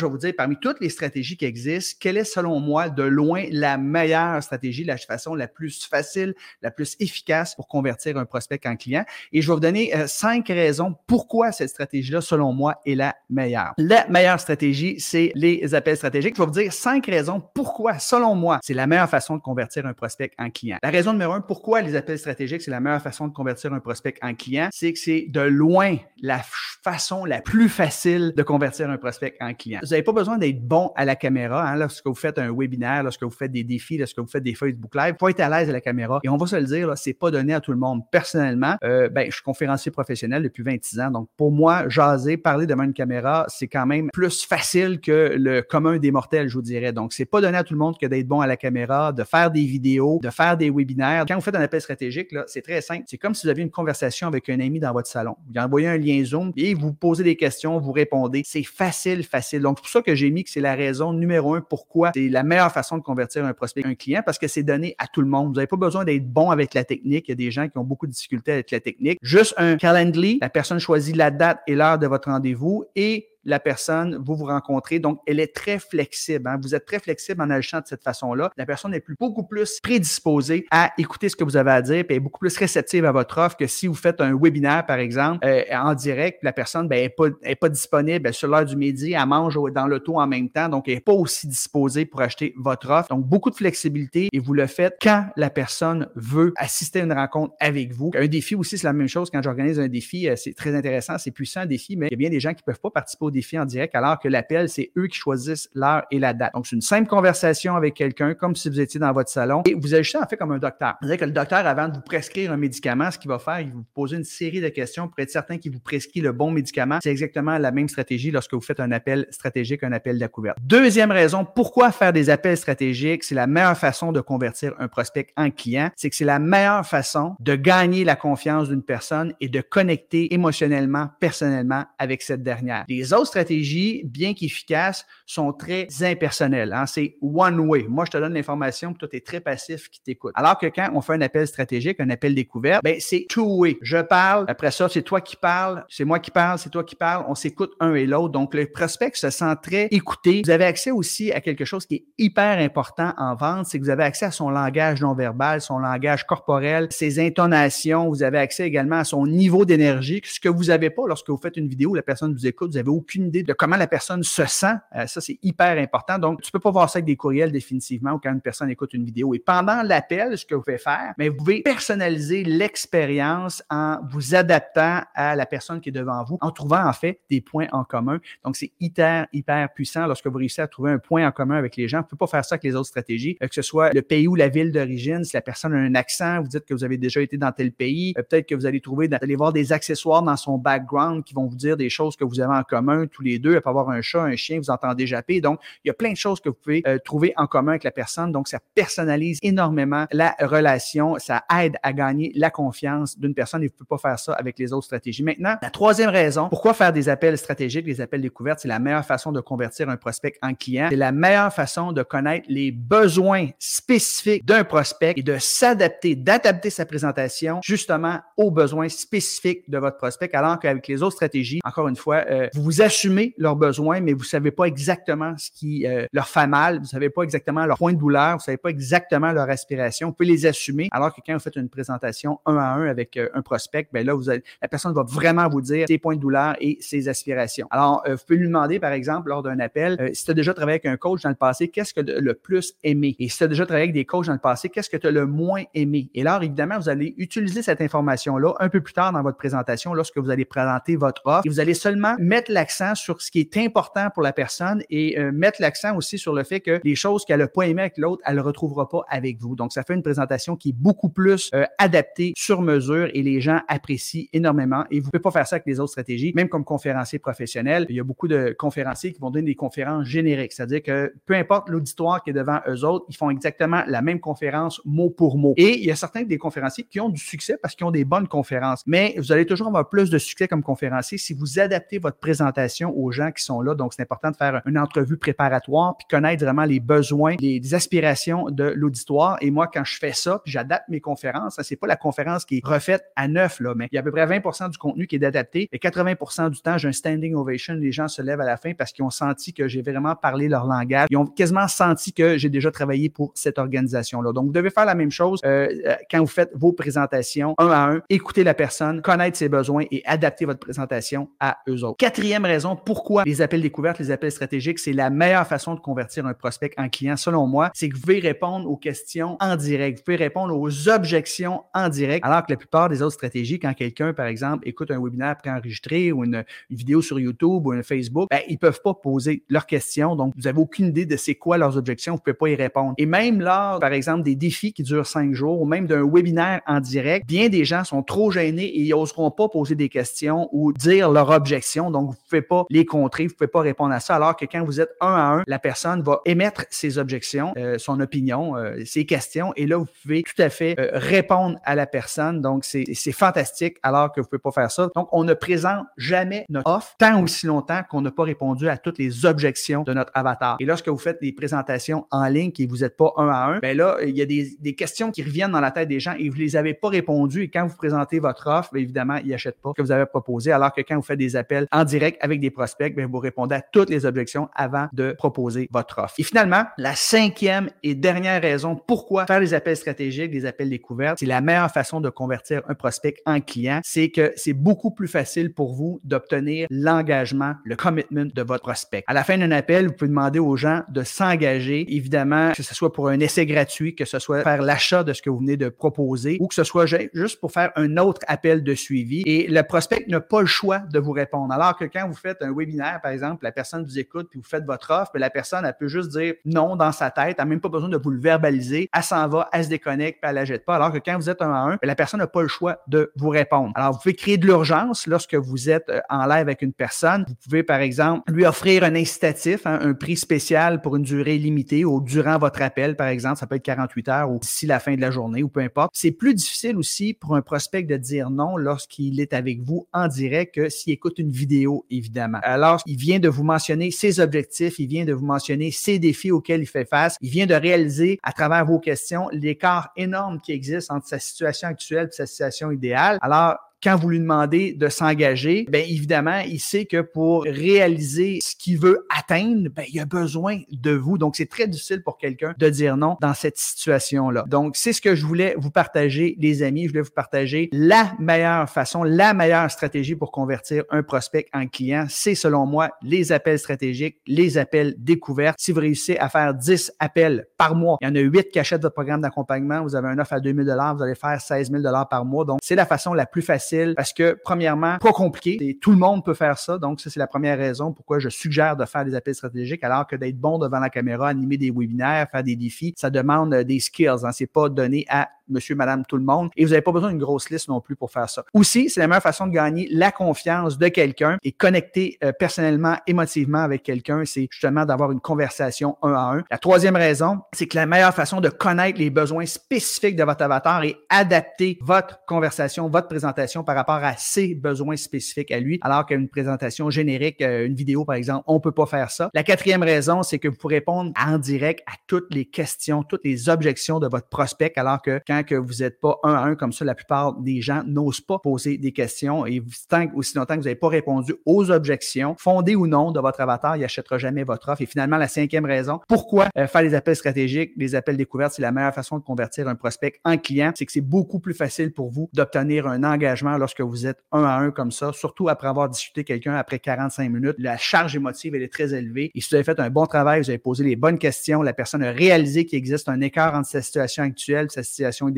je vais vous dire, parmi toutes les stratégies qui existent, quelle est selon moi de loin la meilleure stratégie, la façon la plus facile, la plus efficace pour convertir un prospect en client? Et je vais vous donner euh, cinq raisons pourquoi cette stratégie-là, selon moi, est la meilleure. La meilleure stratégie, c'est les appels stratégiques. Je vais vous dire cinq raisons pourquoi, selon moi, c'est la meilleure façon de convertir un prospect en client. La raison numéro un, pourquoi les appels stratégiques, c'est la meilleure façon de convertir un prospect en client, c'est que c'est de loin la façon la plus facile de convertir un prospect en client. Vous n'avez pas besoin d'être bon à la caméra hein, lorsque vous faites un webinaire, lorsque vous faites des défis, lorsque vous faites des Facebook Live. Il faut être à l'aise à la caméra. Et on va se le dire, c'est pas donné à tout le monde. Personnellement, euh, ben, je suis conférencier professionnel depuis 26 ans. Donc, pour moi, jaser, parler devant une caméra, c'est quand même plus facile que le commun des mortels, je vous dirais. Donc, c'est pas donné à tout le monde que d'être bon à la caméra, de faire des vidéos, de faire des webinaires. Quand vous faites un appel stratégique, c'est très simple. C'est comme si vous aviez une conversation avec un ami dans votre salon. Vous envoyez un lien Zoom et vous posez des questions, vous répondez. C'est facile, facile. Donc, c'est pour ça que j'ai mis que c'est la raison numéro un pourquoi c'est la meilleure façon de convertir un prospect, un client, parce que c'est donné à tout le monde. Vous n'avez pas besoin d'être bon avec la technique. Il y a des gens qui ont beaucoup de difficultés avec la technique. Juste un Calendly, la personne choisit la date et l'heure de votre rendez-vous et la personne, vous vous rencontrez. Donc, elle est très flexible. Hein. Vous êtes très flexible en agissant de cette façon-là. La personne est beaucoup plus prédisposée à écouter ce que vous avez à dire, et est beaucoup plus réceptive à votre offre que si vous faites un webinaire, par exemple, euh, en direct, la personne n'est ben, pas, pas disponible sur l'heure du midi, elle mange dans l'auto en même temps, donc elle n'est pas aussi disposée pour acheter votre offre. Donc, beaucoup de flexibilité et vous le faites quand la personne veut assister à une rencontre avec vous. Un défi aussi, c'est la même chose quand j'organise un défi. Euh, c'est très intéressant, c'est puissant un défi, mais il y a bien des gens qui ne peuvent pas participer défi en direct, alors que l'appel, c'est eux qui choisissent l'heure et la date. Donc, c'est une simple conversation avec quelqu'un, comme si vous étiez dans votre salon, et vous agissez en fait comme un docteur. Vous que le docteur, avant de vous prescrire un médicament, ce qu'il va faire, il va vous poser une série de questions pour être certain qu'il vous prescrit le bon médicament. C'est exactement la même stratégie lorsque vous faites un appel stratégique, un appel découverte. Deuxième raison, pourquoi faire des appels stratégiques? C'est la meilleure façon de convertir un prospect en client. C'est que c'est la meilleure façon de gagner la confiance d'une personne et de connecter émotionnellement, personnellement avec cette dernière. Les autres stratégies, bien qu'efficaces, sont très impersonnelles. Hein. C'est one way. Moi, je te donne l'information, puis toi, tu es très passif qui t'écoute. Alors que quand on fait un appel stratégique, un appel découvert, ben, c'est two way. Je parle, après ça, c'est toi qui parles, c'est moi qui parle, c'est toi qui parles. On s'écoute un et l'autre. Donc, le prospect se sent très écouté. Vous avez accès aussi à quelque chose qui est hyper important en vente, c'est que vous avez accès à son langage non verbal, son langage corporel, ses intonations. Vous avez accès également à son niveau d'énergie, ce que vous n'avez pas lorsque vous faites une vidéo la personne vous écoute. Vous n'avez aucune idée de comment la personne se sent. Euh, ça, c'est hyper important. Donc, tu peux pas voir ça avec des courriels définitivement ou quand une personne écoute une vidéo. Et pendant l'appel, ce que vous pouvez faire, mais vous pouvez personnaliser l'expérience en vous adaptant à la personne qui est devant vous, en trouvant en fait des points en commun. Donc, c'est hyper, hyper puissant lorsque vous réussissez à trouver un point en commun avec les gens. Vous ne pouvez pas faire ça avec les autres stratégies, euh, que ce soit le pays ou la ville d'origine. Si la personne a un accent, vous dites que vous avez déjà été dans tel pays, euh, peut-être que vous allez trouver, d'aller voir des accessoires dans son background qui vont vous dire des choses que vous avez en commun, tous les deux. Elle peut avoir un chat, un chien, vous entendez japper. Donc, il y a plein de choses que vous pouvez euh, trouver en commun avec la personne. Donc, ça personnalise énormément la relation. Ça aide à gagner la confiance d'une personne et vous ne pouvez pas faire ça avec les autres stratégies. Maintenant, la troisième raison, pourquoi faire des appels stratégiques, des appels découvertes, c'est la meilleure façon de convertir un prospect en client. C'est la meilleure façon de connaître les besoins spécifiques d'un prospect et de s'adapter, d'adapter sa présentation justement aux besoins spécifiques de votre prospect, alors qu'avec les autres stratégies, encore une fois, euh, vous vous assumez leurs besoins, mais vous savez pas exactement ce qui euh, leur fait mal, vous savez pas exactement leur point de douleur, vous savez pas exactement leur aspiration. Vous pouvez les assumer, alors que quand vous faites une présentation un à un avec euh, un prospect, ben là, vous la personne va vraiment vous dire ses points de douleur et ses aspirations. Alors, euh, vous pouvez lui demander, par exemple, lors d'un appel, si tu as déjà travaillé avec un coach dans le passé, qu'est-ce que le plus aimé? Et si tu as déjà travaillé avec des coachs dans le passé, qu'est-ce que tu as le moins aimé? Et là, évidemment, vous allez utiliser cette information-là un peu plus tard dans votre présentation lorsque vous allez présenter votre offre et vous allez seulement mettre l'accent sur ce qui est important pour la personne et euh, mettre l'accent aussi sur le fait que les choses qu'elle n'a pas aimées avec l'autre, elle ne retrouvera pas avec vous. Donc, ça fait une présentation qui est beaucoup plus euh, adaptée sur mesure et les gens apprécient énormément. Et vous ne pouvez pas faire ça avec les autres stratégies, même comme conférencier professionnel. Il y a beaucoup de conférenciers qui vont donner des conférences génériques, c'est-à-dire que peu importe l'auditoire qui est devant eux autres, ils font exactement la même conférence mot pour mot. Et il y a certains des conférenciers qui ont du succès parce qu'ils ont des bonnes conférences, mais vous allez toujours avoir plus de succès comme conférencier si vous adaptez votre présentation aux gens qui sont là. Donc, c'est important de faire une entrevue préparatoire puis connaître vraiment les besoins, les, aspirations de l'auditoire. Et moi, quand je fais ça, puis j'adapte mes conférences, hein, c'est pas la conférence qui est refaite à neuf, là, mais il y a à peu près 20 du contenu qui est adapté. Et 80 du temps, j'ai un standing ovation. Les gens se lèvent à la fin parce qu'ils ont senti que j'ai vraiment parlé leur langage. Ils ont quasiment senti que j'ai déjà travaillé pour cette organisation-là. Donc, vous devez faire la même chose euh, euh, quand vous faites vos présentations un à un. Écoutez la personne, connaître ses besoins et adapter votre présentation à eux autres. Quatrième raison, pourquoi les appels découvertes, les appels stratégiques, c'est la meilleure façon de convertir un prospect en client, selon moi, c'est que vous pouvez répondre aux questions en direct. Vous pouvez répondre aux objections en direct, alors que la plupart des autres stratégies, quand quelqu'un, par exemple, écoute un webinaire préenregistré ou une, vidéo sur YouTube ou un Facebook, ben, ils peuvent pas poser leurs questions. Donc, vous avez aucune idée de c'est quoi leurs objections. Vous pouvez pas y répondre. Et même lors, par exemple, des défis qui durent cinq jours ou même d'un webinaire en direct, bien des gens sont trop gênés et ils n'oseront pas poser des questions ou dire leurs objections. Donc, vous pouvez pas les contrer, vous pouvez pas répondre à ça. Alors que quand vous êtes un à un, la personne va émettre ses objections, euh, son opinion, euh, ses questions, et là, vous pouvez tout à fait euh, répondre à la personne. Donc, c'est fantastique alors que vous pouvez pas faire ça. Donc, on ne présente jamais notre offre tant aussi longtemps qu'on n'a pas répondu à toutes les objections de notre avatar. Et lorsque vous faites des présentations en ligne et vous n'êtes pas un à un, ben là, il y a des, des, questions qui reviennent dans la tête des gens et vous les avez pas répondues. Et quand vous présentez votre offre, bien évidemment, ils n'achètent pas ce que vous avez proposé. Alors que quand vous faites des appels en direct avec des prospects, bien, vous répondez à toutes les objections avant de proposer votre offre. Et finalement, la cinquième et dernière raison pourquoi faire des appels stratégiques, des appels découvertes, c'est la meilleure façon de convertir un prospect en client. C'est que c'est beaucoup plus facile pour vous d'obtenir l'engagement, le commitment de votre prospect. À la fin d'un appel, vous pouvez demander aux gens de s'engager, évidemment, que ce soit pour un essai gratuit, que ce soit faire l'achat de ce que vous venez de proposer ou que ce soit juste pour faire un autre appel de suivi. Et le prospect n'a pas le choix de vous répondre. Alors que quand vous faites un webinaire, par exemple, la personne vous écoute puis vous faites votre offre, la personne, elle peut juste dire non dans sa tête, elle n'a même pas besoin de vous le verbaliser, elle s'en va, elle se déconnecte, puis elle la jette pas. Alors que quand vous êtes un à un, la personne n'a pas le choix de vous répondre. Alors, vous pouvez créer de l'urgence lorsque vous êtes euh, en live avec une personne. Vous pouvez, par exemple, lui offrir un incitatif, hein, un prix spécial pour une durée limitée ou durant votre appel, par exemple, ça peut être 48 heures ou d'ici la fin de la journée ou peu importe. C'est plus difficile aussi pour un prospect de dire non lorsqu'il est avec vous en direct que s'il écoute une vidéo, évidemment. Alors, il vient de vous mentionner ses objectifs, il vient de vous mentionner ses défis auxquels il fait face, il vient de réaliser à travers vos questions l'écart énorme qui existe entre sa situation actuelle et sa situation idéale. Alors, quand vous lui demandez de s'engager, bien évidemment, il sait que pour réaliser ce qu'il veut atteindre, bien, il a besoin de vous. Donc, c'est très difficile pour quelqu'un de dire non dans cette situation-là. Donc, c'est ce que je voulais vous partager, les amis. Je voulais vous partager la meilleure façon, la meilleure stratégie pour convertir un prospect en client. C'est selon moi les appels stratégiques, les appels découverts. Si vous réussissez à faire 10 appels par mois, il y en a 8 qui achètent votre programme d'accompagnement, vous avez un offre à 2000 vous allez faire 16 000 par mois. Donc, c'est la façon la plus facile parce que, premièrement, pas compliqué. Tout le monde peut faire ça. Donc, ça, c'est la première raison pourquoi je suggère de faire des appels stratégiques alors que d'être bon devant la caméra, animer des webinaires, faire des défis, ça demande euh, des skills. Hein. C'est pas donné à monsieur, madame, tout le monde. Et vous n'avez pas besoin d'une grosse liste non plus pour faire ça. Aussi, c'est la meilleure façon de gagner la confiance de quelqu'un et connecter euh, personnellement, émotivement avec quelqu'un, c'est justement d'avoir une conversation un à un. La troisième raison, c'est que la meilleure façon de connaître les besoins spécifiques de votre avatar et adapter votre conversation, votre présentation par rapport à ses besoins spécifiques à lui, alors qu'une présentation générique, euh, une vidéo par exemple, on peut pas faire ça. La quatrième raison, c'est que vous pouvez répondre en direct à toutes les questions, toutes les objections de votre prospect, alors que quand que vous n'êtes pas un à un comme ça, la plupart des gens n'osent pas poser des questions et tant aussi longtemps que vous n'avez pas répondu aux objections, fondées ou non de votre avatar, il n'achètera jamais votre offre. Et finalement, la cinquième raison, pourquoi euh, faire des appels stratégiques, des appels découvertes, c'est la meilleure façon de convertir un prospect en client, c'est que c'est beaucoup plus facile pour vous d'obtenir un engagement lorsque vous êtes un à un comme ça, surtout après avoir discuté quelqu'un après 45 minutes. La charge émotive, elle est très élevée. Et si vous avez fait un bon travail, vous avez posé les bonnes questions, la personne a réalisé qu'il existe un écart entre sa situation actuelle, sa situation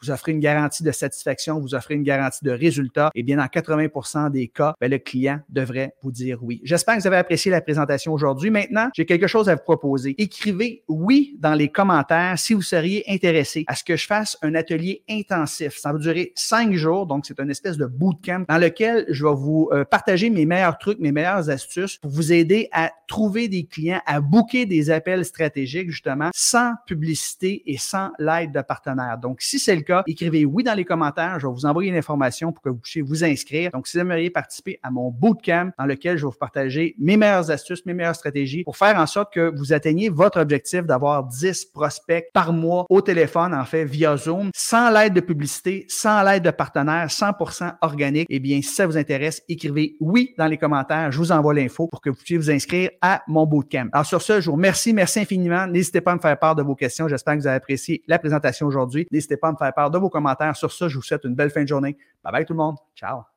vous offrez une garantie de satisfaction, vous offrez une garantie de résultat, et bien dans 80 des cas, ben, le client devrait vous dire oui. J'espère que vous avez apprécié la présentation aujourd'hui. Maintenant, j'ai quelque chose à vous proposer. Écrivez oui dans les commentaires si vous seriez intéressé à ce que je fasse un atelier intensif. Ça va durer cinq jours, donc c'est une espèce de bootcamp dans lequel je vais vous euh, partager mes meilleurs trucs, mes meilleures astuces pour vous aider à trouver des clients, à booker des appels stratégiques justement sans publicité et sans l'aide de partenaires. Donc, si c'est le cas, écrivez oui dans les commentaires. Je vais vous envoyer une information pour que vous puissiez vous inscrire. Donc, si vous aimeriez participer à mon bootcamp dans lequel je vais vous partager mes meilleures astuces, mes meilleures stratégies pour faire en sorte que vous atteigniez votre objectif d'avoir 10 prospects par mois au téléphone, en fait, via Zoom, sans l'aide de publicité, sans l'aide de partenaires, 100% organique, eh bien, si ça vous intéresse, écrivez oui dans les commentaires. Je vous envoie l'info pour que vous puissiez vous inscrire à mon bootcamp. Alors, sur ce, je vous remercie. Merci infiniment. N'hésitez pas à me faire part de vos questions. J'espère que vous avez apprécié la présentation aujourd'hui. N'hésitez pas à me faire part de vos commentaires. Sur ce, je vous souhaite une belle fin de journée. Bye bye tout le monde. Ciao.